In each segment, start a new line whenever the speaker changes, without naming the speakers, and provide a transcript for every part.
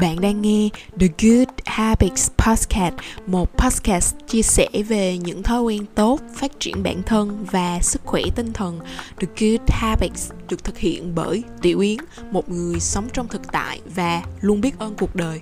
Bạn đang nghe The Good Habits Podcast, một podcast chia sẻ về những thói quen tốt, phát triển bản thân và sức khỏe tinh thần. The Good Habits được thực hiện bởi Tiểu Yến, một người sống trong thực tại và luôn biết ơn cuộc đời.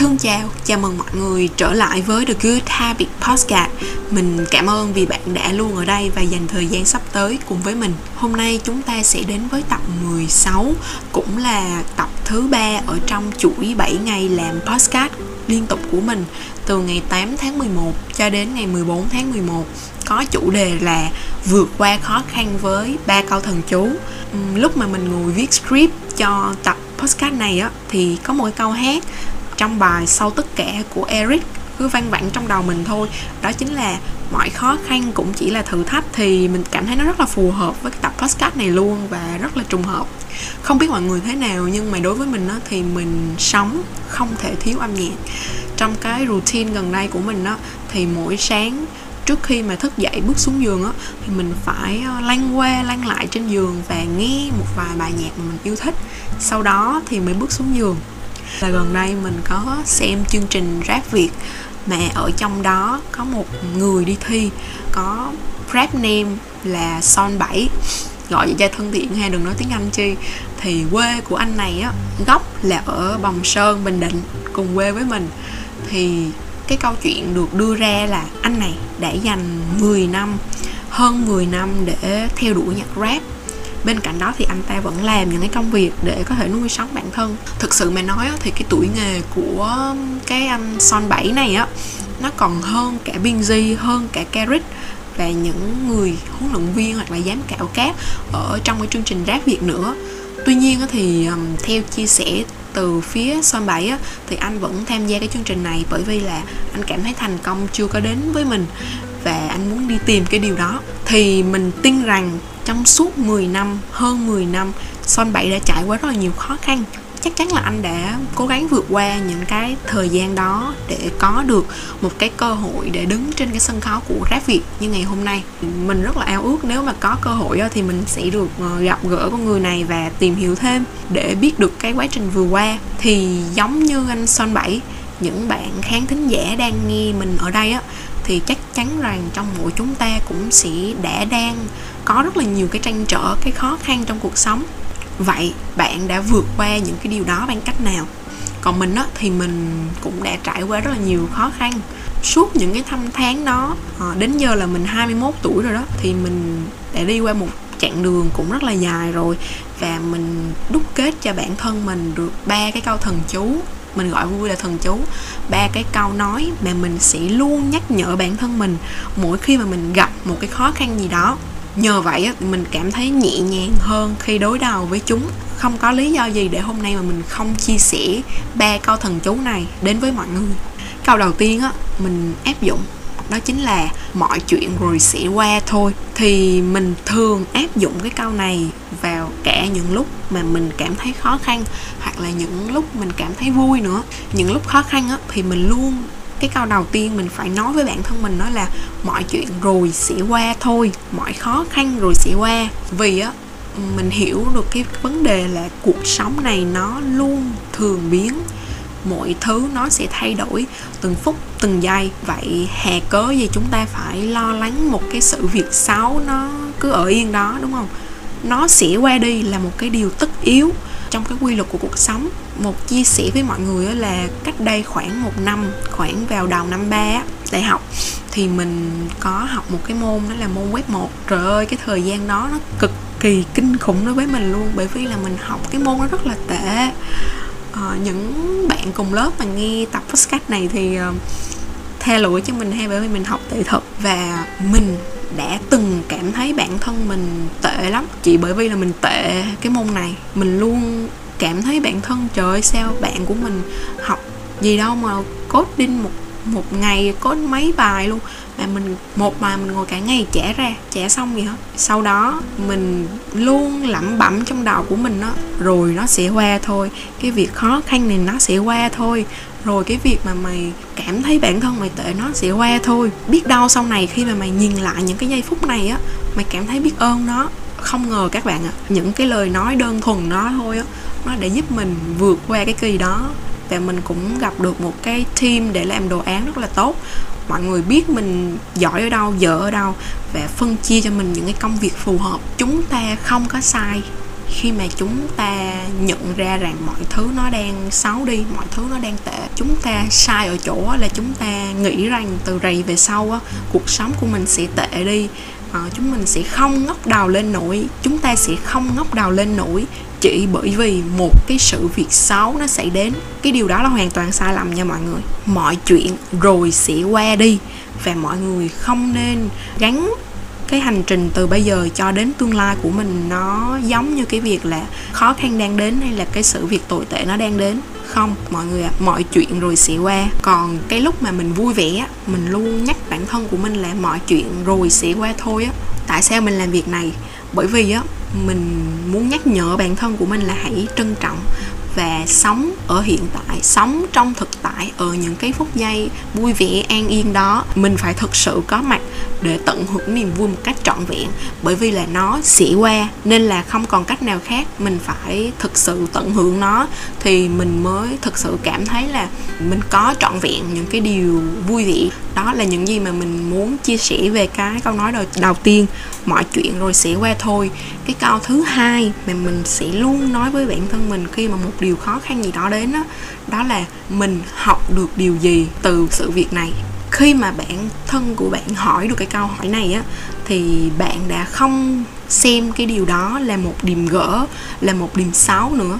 Thương chào, chào mừng mọi người trở lại với The Good Habit Podcast. Mình cảm ơn vì bạn đã luôn ở đây và dành thời gian sắp tới cùng với mình. Hôm nay chúng ta sẽ đến với tập 16 Cũng là tập thứ ba ở trong chuỗi 7 ngày làm podcast liên tục của mình Từ ngày 8 tháng 11 cho đến ngày 14 tháng 11 Có chủ đề là vượt qua khó khăn với ba câu thần chú. Lúc mà mình ngồi viết script cho tập podcast này á thì có một câu hát trong bài sau tất cả của Eric cứ vang vẳng trong đầu mình thôi. Đó chính là mọi khó khăn cũng chỉ là thử thách thì mình cảm thấy nó rất là phù hợp với cái tập podcast này luôn và rất là trùng hợp. Không biết mọi người thế nào nhưng mà đối với mình á, thì mình sống không thể thiếu âm nhạc. Trong cái routine gần đây của mình á, thì mỗi sáng trước khi mà thức dậy bước xuống giường á thì mình phải ờ, lăn qua lăn lại trên giường và nghe một vài bài nhạc mà mình yêu thích. Sau đó thì mới bước xuống giường là gần đây mình có xem chương trình rap việt. Mà ở trong đó có một người đi thi, có rap name là son 7 gọi cho thân thiện ha, đừng nói tiếng anh chi. Thì quê của anh này á, gốc là ở bồng sơn, bình định, cùng quê với mình. Thì cái câu chuyện được đưa ra là anh này đã dành 10 năm, hơn 10 năm để theo đuổi nhạc rap bên cạnh đó thì anh ta vẫn làm những cái công việc để có thể nuôi sống bản thân. Thực sự mà nói thì cái tuổi nghề của cái anh son 7 này á nó còn hơn cả Binzy hơn cả Carrick và những người huấn luyện viên hoặc là giám khảo khác ở trong cái chương trình rap Việt nữa. Tuy nhiên thì theo chia sẻ từ phía Son 7 á, thì anh vẫn tham gia cái chương trình này bởi vì là anh cảm thấy thành công chưa có đến với mình và anh muốn đi tìm cái điều đó. Thì mình tin rằng trong suốt 10 năm, hơn 10 năm, Son 7 đã trải qua rất là nhiều khó khăn. Chắc chắn là anh đã cố gắng vượt qua những cái thời gian đó để có được một cái cơ hội để đứng trên cái sân khấu của rap Việt như ngày hôm nay. Mình rất là ao ước nếu mà có cơ hội thì mình sẽ được ờ, gặp gỡ con người này và tìm hiểu thêm để biết được cái quá trình vừa qua. Thì giống như anh Son 7 những bạn khán thính giả đang nghe mình ở đây á thì chắc chắn rằng trong mỗi chúng ta cũng sẽ đã đang có rất là nhiều cái tranh trở, cái khó khăn trong cuộc sống. Vậy bạn đã vượt qua những cái điều đó bằng cách nào? Còn mình á, thì mình cũng đã trải qua rất là nhiều khó khăn. Suốt những cái thăm tháng đó ờ, đến giờ là mình 21 tuổi rồi đó, thì mình đã đi qua một chặng đường cũng rất là dài rồi. Và mình đúc kết cho bản thân mình được ba cái câu thần chú mình gọi vui là thần chú. Ba cái câu nói mà mình sẽ luôn nhắc nhở bản thân mình mỗi khi mà mình gặp một cái khó khăn gì đó. Nhờ vậy mình cảm thấy nhẹ nhàng hơn khi đối đầu với chúng. Không có lý do gì để hôm nay mà mình không chia sẻ ba câu thần chú này đến với mọi người. Câu đầu tiên á mình áp dụng đó chính là mọi chuyện rồi sẽ qua thôi. Thì mình thường áp dụng cái câu này vào cả những lúc mà mình cảm thấy khó khăn, hoặc là những lúc mình cảm thấy vui nữa. Những lúc khó khăn á, thì mình luôn, cái câu đầu tiên mình phải nói với bản thân mình đó là mọi chuyện rồi sẽ qua thôi, mọi khó khăn rồi sẽ qua. Vì á, mình hiểu được cái vấn đề là cuộc sống này nó luôn thường biến mọi thứ nó sẽ thay đổi từng phút, từng giây. Vậy hè cớ gì chúng ta phải lo lắng một cái sự việc xấu nó cứ ở yên đó, đúng không? Nó sẽ qua đi là một cái điều tất yếu trong cái quy luật của cuộc sống. Một chia sẻ với mọi người là cách đây khoảng một năm, khoảng vào đầu năm ba đại học, thì mình có học một cái môn đó là môn web 1 trời ơi, cái thời gian đó nó cực kỳ kinh khủng đối với mình luôn. Bởi vì là mình học cái môn nó rất là tệ uh, những bạn cùng lớp mà nghe tập podcast này thì uh, tha lỗi cho mình hay bởi vì mình học tệ thật và mình đã từng cảm thấy bản thân mình tệ lắm. Chỉ bởi vì là mình tệ cái môn này mình luôn cảm thấy bản thân trời ơi sao bạn của mình học gì đâu mà coding một một ngày có mấy bài luôn. Mà mình một bài mình ngồi cả ngày trẻ ra trẻ xong gì hết sau đó mình luôn lẩm bẩm trong đầu của mình đó rồi nó sẽ qua thôi. Cái việc khó khăn này nó sẽ qua thôi. Rồi cái việc mà mày cảm thấy bản thân mày tệ nó sẽ qua thôi. Biết đâu sau này khi mà mày nhìn lại những cái giây phút này á mày cảm thấy biết ơn nó. Không ngờ các bạn ạ à, những cái lời nói đơn thuần đó thôi á nó để giúp mình vượt qua cái kỳ đó và mình cũng gặp được một cái team để làm đồ án rất là tốt. Mọi người biết mình giỏi ở đâu, dở ở đâu và phân chia cho mình những cái công việc phù hợp. Chúng ta không có sai. Khi mà chúng ta nhận ra rằng mọi thứ nó đang xấu đi, mọi thứ nó đang tệ, chúng ta sai ở chỗ là chúng ta nghĩ rằng từ rày về sau á, cuộc sống của mình sẽ tệ đi à, chúng mình sẽ không ngóc đầu lên nổi. Chúng ta sẽ không ngóc đầu lên nổi chỉ bởi vì một cái sự việc xấu nó xảy đến. Cái điều đó là hoàn toàn sai lầm nha mọi người. Mọi chuyện rồi sẽ qua đi và mọi người không nên gắn cái hành trình từ bây giờ cho đến tương lai của mình. Nó giống như cái việc là khó khăn đang đến hay là cái sự việc tồi tệ nó đang đến không? Mọi người ạ à, mọi chuyện rồi sẽ qua. Còn cái lúc mà mình vui vẻ mình luôn nhắc bản thân của mình là mọi chuyện rồi sẽ qua thôi á. Tại sao mình làm việc này? Bởi vì á mình muốn nhắc nhở bản thân của mình là hãy trân trọng và sống ở hiện tại sống trong thực tại ở những cái phút giây vui vẻ an yên đó mình phải thực sự có mặt để tận hưởng niềm vui một cách trọn vẹn. Bởi vì là nó sẽ qua nên là không còn cách nào khác mình phải thực sự tận hưởng nó thì mình mới thực sự cảm thấy là mình có trọn vẹn những cái điều vui vẻ. Đó là những gì mà mình muốn chia sẻ về cái câu nói đầu, đầu tiên mọi chuyện rồi sẽ qua thôi. Cái câu thứ hai mà mình sẽ luôn nói với bản thân mình khi mà một điều khó khăn gì đó đến đó, đó là mình học được điều gì từ sự việc này. Khi mà bản thân của bạn hỏi được cái câu hỏi này á thì bạn đã không xem cái điều đó là một điểm gỡ là một điểm xấu nữa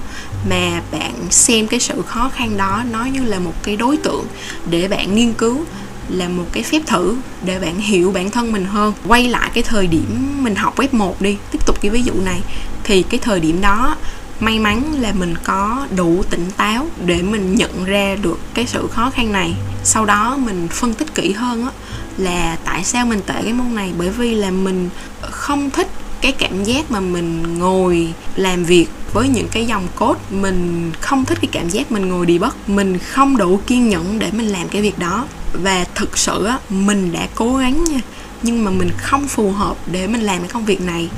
mà bạn xem cái sự khó khăn đó nó như là một cái đối tượng để bạn nghiên cứu là một cái phép thử để bạn hiểu bản thân mình hơn. Quay lại cái thời điểm mình học web 1 đi, tiếp tục cái ví dụ này, thì cái thời điểm đó may mắn là mình có đủ tỉnh táo để mình nhận ra được cái sự khó khăn này. Sau đó mình phân tích kỹ hơn á, là tại sao mình tệ cái môn này? Bởi vì là mình không thích cái cảm giác mà mình ngồi làm việc với những cái dòng code. Mình không thích cái cảm giác mình ngồi đi bất. Mình không đủ kiên nhẫn để mình làm cái việc đó và thực sự á, mình đã cố gắng nha. Nhưng mà mình không phù hợp để mình làm cái công việc này.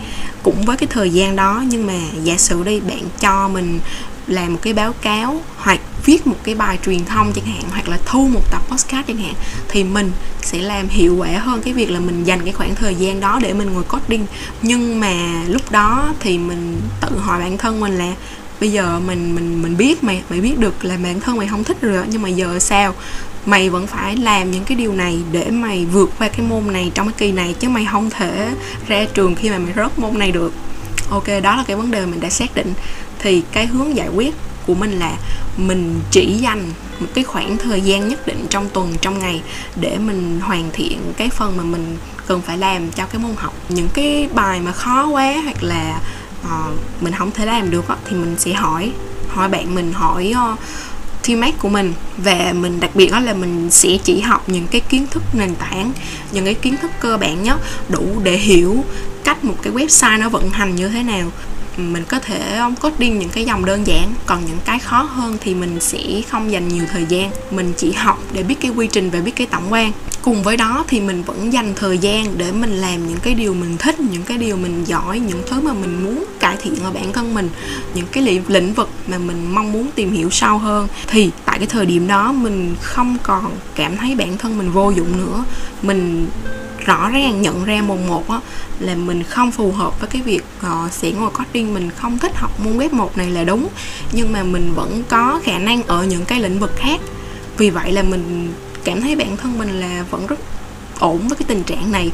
Cũng với cái thời gian đó, nhưng mà giả sử đi, bạn cho mình làm một cái báo cáo hoặc viết một cái bài truyền thông chẳng hạn, hoặc là thu một tập podcast chẳng hạn, thì mình sẽ làm hiệu quả hơn cái việc là mình dành cái khoảng thời gian đó để mình ngồi coding. Nhưng mà lúc đó thì mình tự hỏi bản thân mình là bây giờ mình mình mình biết mày mày biết được là bản thân mày không thích rồi nhưng mà giờ sao? Mày vẫn phải làm những cái điều này để mày vượt qua cái môn này trong cái kỳ này, chứ mày không thể ra trường khi mà mày rớt môn này được. Ok, đó là cái vấn đề mình đã xác định. Thì cái hướng giải quyết của mình là mình chỉ dành một cái khoảng thời gian nhất định trong tuần, trong ngày để mình hoàn thiện cái phần mà mình cần phải làm cho cái môn học. Những cái bài mà khó quá hoặc là uh, mình không thể làm được đó, thì mình sẽ hỏi hỏi bạn mình hỏi uh, teammate của mình. Và mình đặc biệt đó là mình sẽ chỉ học những cái kiến thức nền tảng những cái kiến thức cơ bản nhất đủ để hiểu cách một cái website nó vận hành như thế nào. Mình có thể ờ, coding những cái dòng đơn giản còn những cái khó hơn thì mình sẽ không dành nhiều thời gian. Mình chỉ học để biết cái quy trình và biết cái tổng quan cùng với đó thì mình vẫn dành thời gian để mình làm những cái điều mình thích những cái điều mình giỏi những thứ mà mình muốn cải thiện ở bản thân mình những cái lĩnh vực mà mình mong muốn tìm hiểu sâu hơn. Thì tại cái thời điểm đó mình không còn cảm thấy bản thân mình vô dụng nữa. Mình rõ ràng nhận ra mùng một á là mình không phù hợp với cái việc uh, sẽ ngồi coding mình không thích học môn web một này là đúng nhưng mà mình vẫn có khả năng ở những cái lĩnh vực khác. Vì vậy là mình cảm thấy bản thân mình là vẫn rất ổn với cái tình trạng này.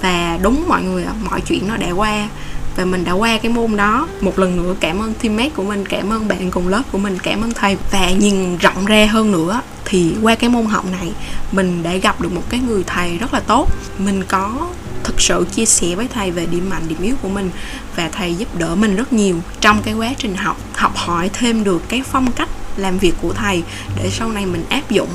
Và đúng mọi người mọi chuyện nó đã qua và mình đã qua cái môn đó. Một lần nữa cảm ơn teammate của mình, cảm ơn bạn cùng lớp của mình, cảm ơn thầy. Và nhìn rộng ra hơn nữa thì qua cái môn học này, mình đã gặp được một cái người thầy rất là tốt. Mình có thực sự chia sẻ với thầy về điểm mạnh, điểm yếu của mình và thầy giúp đỡ mình rất nhiều trong cái quá trình học học hỏi thêm được cái phong cách làm việc của thầy để sau này mình áp dụng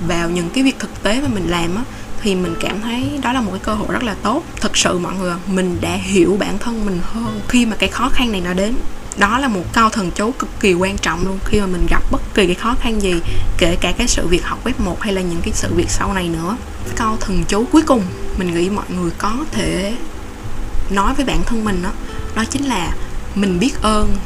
vào những cái việc thực tế mà mình làm á, thì mình cảm thấy đó là một cái cơ hội rất là tốt. Thực sự mọi người mình đã hiểu bản thân mình hơn khi mà cái khó khăn này nó đến. Đó là một câu thần chú cực kỳ quan trọng luôn, khi mà mình gặp bất kỳ cái khó khăn gì, kể cả cái sự việc học web 1 hay là những cái sự việc sau này nữa. Câu thần chú cuối cùng, mình nghĩ mọi người có thể nói với bản thân mình đó đó chính là mình biết ơn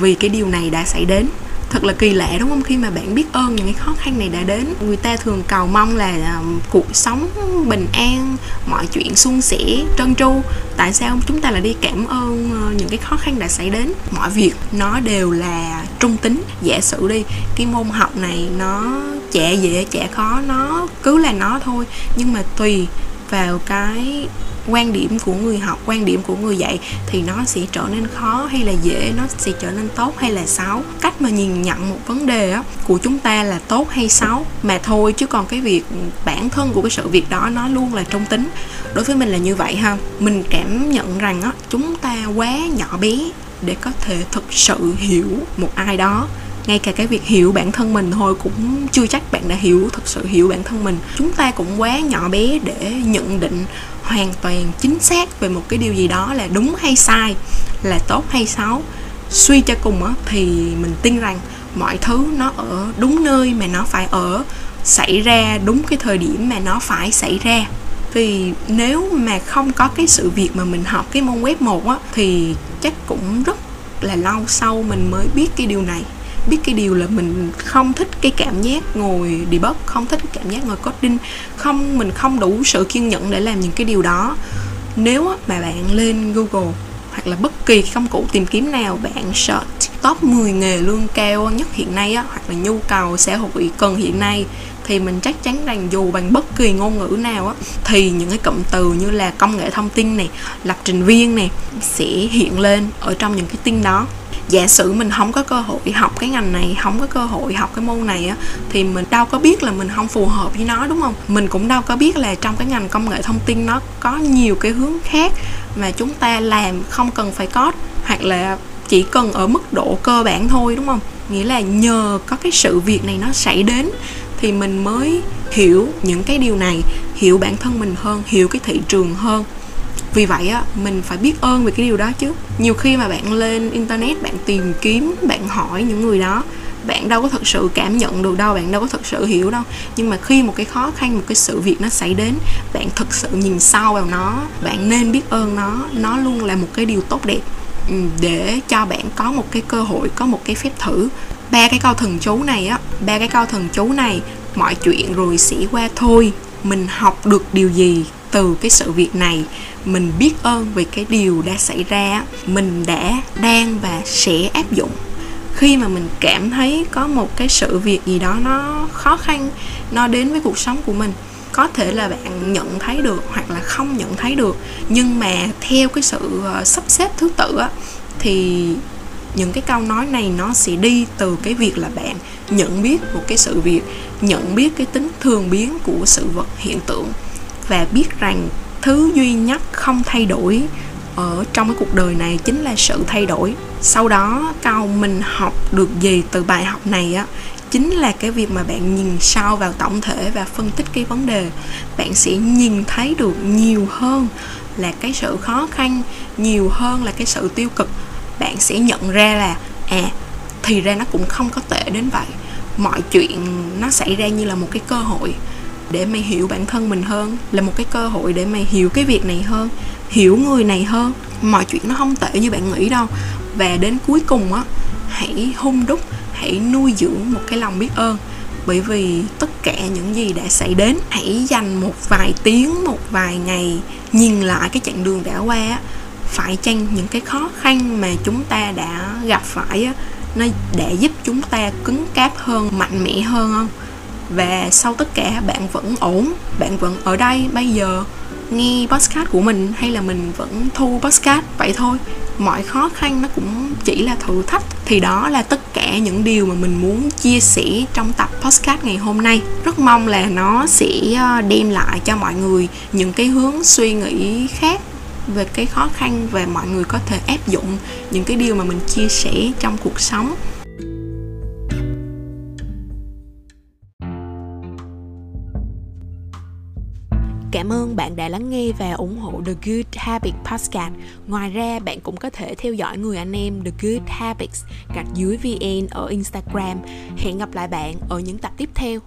vì cái điều này đã xảy đến thật là kỳ lạ, đúng không? Khi mà bạn biết ơn những cái khó khăn này đã đến, người ta thường cầu mong là à, cuộc sống bình an, mọi chuyện suôn sẻ trơn tru. Tại sao chúng ta lại đi cảm ơn ờ, những cái khó khăn đã xảy đến? Mọi việc nó đều là trung tính. Giả sử đi, cái môn học này nó chả dễ, chả khó, nó cứ là nó thôi. Nhưng mà tùy vào cái quan điểm của người học quan điểm của người dạy thì nó sẽ trở nên khó hay là dễ nó sẽ trở nên tốt hay là xấu. Cách mà nhìn nhận một vấn đề á, của chúng ta là tốt hay xấu mà thôi chứ còn cái việc bản thân của cái sự việc đó nó luôn là trung tính. Đối với mình là như vậy ha. Mình cảm nhận rằng á chúng ta quá nhỏ bé để có thể thực sự hiểu một ai đó ngay cả cái việc hiểu bản thân mình thôi cũng chưa chắc bạn đã hiểu, thực sự hiểu bản thân mình. Chúng ta cũng quá nhỏ bé để nhận định hoàn toàn chính xác về một cái điều gì đó là đúng hay sai, là tốt hay xấu. Suy cho cùng á, thì mình tin rằng mọi thứ nó ở đúng nơi mà nó phải ở, xảy ra đúng cái thời điểm mà nó phải xảy ra. Vì nếu mà không có cái sự việc mà mình học cái môn web một á, thì chắc cũng rất là lâu sau mình mới biết cái điều này biết cái điều là mình không thích cái cảm giác ngồi debug không thích cái cảm giác ngồi coding không mình không đủ sự kiên nhẫn để làm những cái điều đó. Nếu mà bạn lên google hoặc là bất kỳ công cụ tìm kiếm nào bạn search top 10 nghề lương cao nhất hiện nay á, hoặc là nhu cầu xã hội cần hiện nay thì mình chắc chắn rằng dù bằng bất kỳ ngôn ngữ nào á thì những cái cụm từ như là công nghệ thông tin này lập trình viên này sẽ hiện lên ở trong những cái tin đó giả sử mình không có cơ hội học cái ngành này, không có cơ hội học cái môn này á, thì mình đâu có biết là mình không phù hợp với nó, đúng không? Mình cũng đâu có biết là trong cái ngành công nghệ thông tin nó có nhiều cái hướng khác mà chúng ta làm không cần phải code hoặc là chỉ cần ở mức độ cơ bản thôi, đúng không? Nghĩa là nhờ có cái sự việc này nó xảy đến thì mình mới hiểu những cái điều này, hiểu bản thân mình hơn, hiểu cái thị trường hơn vì vậy á, mình phải biết ơn về cái điều đó chứ. Nhiều khi mà bạn lên internet, bạn tìm kiếm, bạn hỏi những người đó, bạn đâu có thực sự cảm nhận được đâu, bạn đâu có thực sự hiểu đâu. Nhưng mà khi một cái khó khăn, một cái sự việc nó xảy đến, bạn thực sự nhìn sâu vào nó, bạn nên biết ơn nó. Nó luôn là một cái điều tốt đẹp ừ, để cho bạn có một cái cơ hội, có một cái phép thử. Ba cái câu thần chú này á, ba cái câu thần chú này, mọi chuyện rồi sẽ qua thôi. Mình học được điều gì? Từ cái sự việc này, mình biết ơn về cái điều đã xảy ra, mình đã đang và sẽ áp dụng. Khi mà mình cảm thấy có một cái sự việc gì đó nó khó khăn, nó đến với cuộc sống của mình, có thể là bạn nhận thấy được hoặc là không nhận thấy được, nhưng mà theo cái sự ờ, sắp xếp thứ tự á, thì những cái câu nói này nó sẽ đi từ cái việc là bạn nhận biết một cái sự việc, nhận biết cái tính thường biến của sự vật hiện tượng và biết rằng thứ duy nhất không thay đổi ở trong cái cuộc đời này chính là sự thay đổi. Sau đó câu mình học được gì từ bài học này á, chính là cái việc mà bạn nhìn sâu vào tổng thể và phân tích cái vấn đề, bạn sẽ nhìn thấy được nhiều hơn là cái sự khó khăn, nhiều hơn là cái sự tiêu cực. Bạn sẽ nhận ra là à thì ra nó cũng không có tệ đến vậy. Mọi chuyện nó xảy ra như là một cái cơ hội để mày hiểu bản thân mình hơn, là một cái cơ hội để mày hiểu cái việc này hơn, hiểu người này hơn. Mọi chuyện nó không tệ như bạn nghĩ đâu. Và đến cuối cùng á, hãy hung đúc, hãy nuôi dưỡng một cái lòng biết ơn. Bởi vì tất cả những gì đã xảy đến, hãy dành một vài tiếng, một vài ngày nhìn lại cái chặng đường đã qua á. Phải chăng những cái khó khăn mà chúng ta đã gặp phải á, nó để giúp chúng ta cứng cáp hơn, mạnh mẽ hơn không? Và sau tất cả, bạn vẫn ổn, bạn vẫn ở đây bây giờ, nghe podcast của mình hay là mình vẫn thu podcast, vậy thôi. Mọi khó khăn nó cũng chỉ là thử thách. Thì đó là tất cả những điều mà mình muốn chia sẻ trong tập podcast ngày hôm nay. Rất mong là nó sẽ ờ, đem lại cho mọi người những cái hướng suy nghĩ khác về cái khó khăn và mọi người có thể áp dụng những cái điều mà mình chia sẻ trong cuộc sống. Lắng nghe và ủng hộ The Good Habit Podcast. Ngoài ra, bạn cũng có thể theo dõi người anh em The Good Habits gạch dưới VN ở Instagram. Hẹn gặp lại bạn ở những tập tiếp theo.